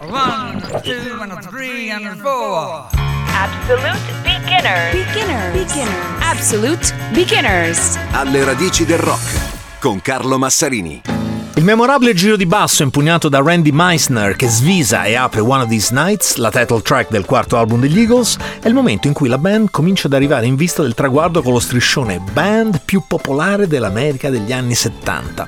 One, two, and three, and four. Absolute beginners. Beginners. Beginners. Absolute beginners. Alle radici del rock con Carlo Massarini. Il memorabile giro di basso impugnato da Randy Meissner che svisa e apre One of These Nights, la title track del quarto album degli Eagles, è il momento in cui la band comincia ad arrivare in vista del traguardo con lo striscione band più popolare dell'America degli anni 70.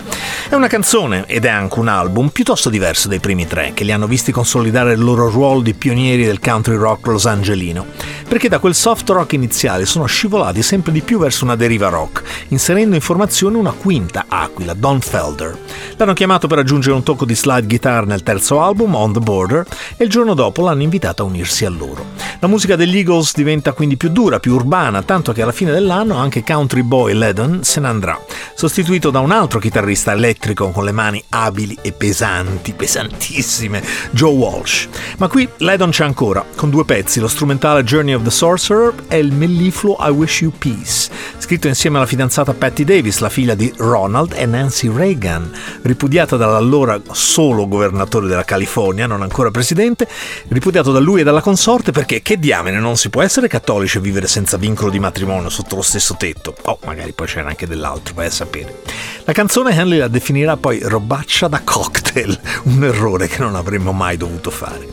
È una canzone, ed è anche un album, piuttosto diverso dai primi tre, che li hanno visti consolidare il loro ruolo di pionieri del country rock los angelino, perché da quel soft rock iniziale sono scivolati sempre di più verso una deriva rock, inserendo in formazione una quinta aquila, Don Felder. L'hanno chiamato per aggiungere un tocco di slide guitar nel terzo album, On the Border, e il giorno dopo l'hanno invitato a unirsi a loro. La musica degli Eagles diventa quindi più dura, più urbana, tanto che alla fine dell'anno anche Country Boy Ledon se ne andrà, sostituito da un altro chitarrista elettrico con le mani abili e pesanti, pesantissime, Joe Walsh. Ma qui Ledon c'è ancora, con due pezzi, lo strumentale Journey of the Sorcerer e il mellifluo I Wish You Peace, scritto insieme alla fidanzata Patty Davis, la figlia di Ronald e Nancy Reagan, ripudiata dall'allora solo governatore della California, non ancora presidente, ripudiato da lui e dalla consorte perché che diamine non si può essere cattolici e vivere senza vincolo di matrimonio sotto lo stesso tetto. Oh, magari poi c'era anche dell'altro, vai a sapere. La canzone Henley la definirà poi robaccia da cocktail, un errore che non avremmo mai dovuto fare.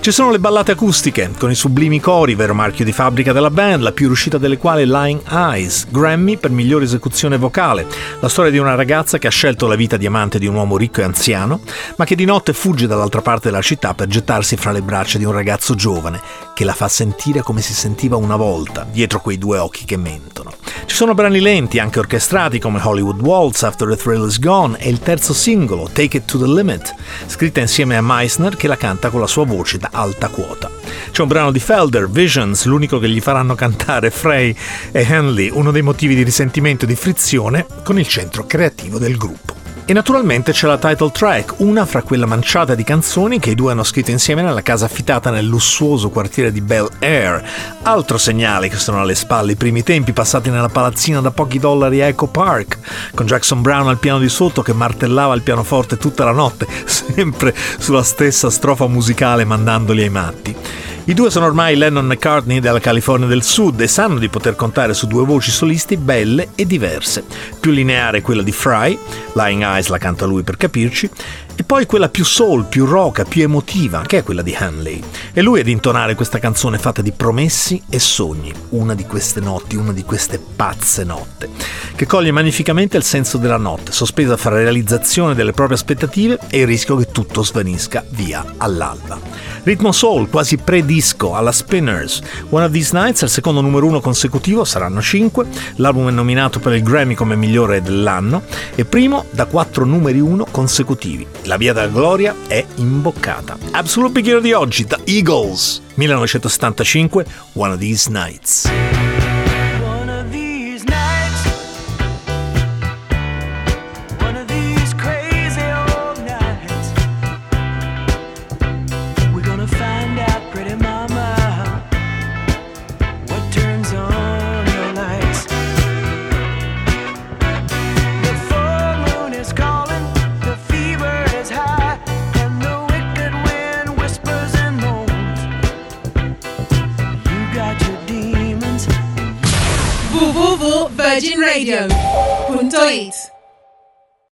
Ci sono le ballate acustiche, con i sublimi cori, vero marchio di fabbrica della band, la più riuscita delle quali è Lying Eyes, Grammy per migliore esecuzione vocale, la storia di una ragazza che ha scelto la vita di amante di un uomo ricco e anziano, ma che di notte fugge dall'altra parte della città per gettarsi fra le braccia di un ragazzo giovane, che la fa sentire come si sentiva una volta, dietro quei due occhi che mentono. Sono brani lenti, anche orchestrati, come Hollywood Waltz, After the Thrill is Gone, e il terzo singolo, Take It to the Limit, scritta insieme a Meissner che la canta con la sua voce da alta quota. C'è un brano di Felder, Visions, l'unico che gli faranno cantare Frey e Henley, uno dei motivi di risentimento e di frizione con il centro creativo del gruppo. E naturalmente c'è la title track, una fra quella manciata di canzoni che i due hanno scritto insieme nella casa affittata nel lussuoso quartiere di Bel Air. Altro segnale che sono alle spalle i primi tempi passati nella palazzina da pochi dollari a Echo Park, con Jackson Brown al piano di sotto che martellava il pianoforte tutta la notte, sempre sulla stessa strofa musicale mandandoli ai matti. I due sono ormai Lennon McCartney della California del Sud e sanno di poter contare su due voci solisti belle e diverse. Più lineare quella di Fry, Lying Eyes la canta lui per capirci, e poi quella più soul, più roca, più emotiva, che è quella di Hanley. E lui ad intonare questa canzone fatta di promessi e sogni, una di queste notti, una di queste pazze notte, che coglie magnificamente il senso della notte, sospesa fra realizzazione delle proprie aspettative e il rischio che tutto svanisca via all'alba. Ritmo soul, quasi pre-disco, alla Spinners. One of These Nights il secondo numero uno consecutivo, saranno cinque. L'album è nominato per il Grammy come migliore dell'anno e primo da quattro numeri uno consecutivi. La via della gloria è imboccata. Absolute Beginner di oggi, The Eagles, 1975, One of These Nights. Virgin Radio. Punto it.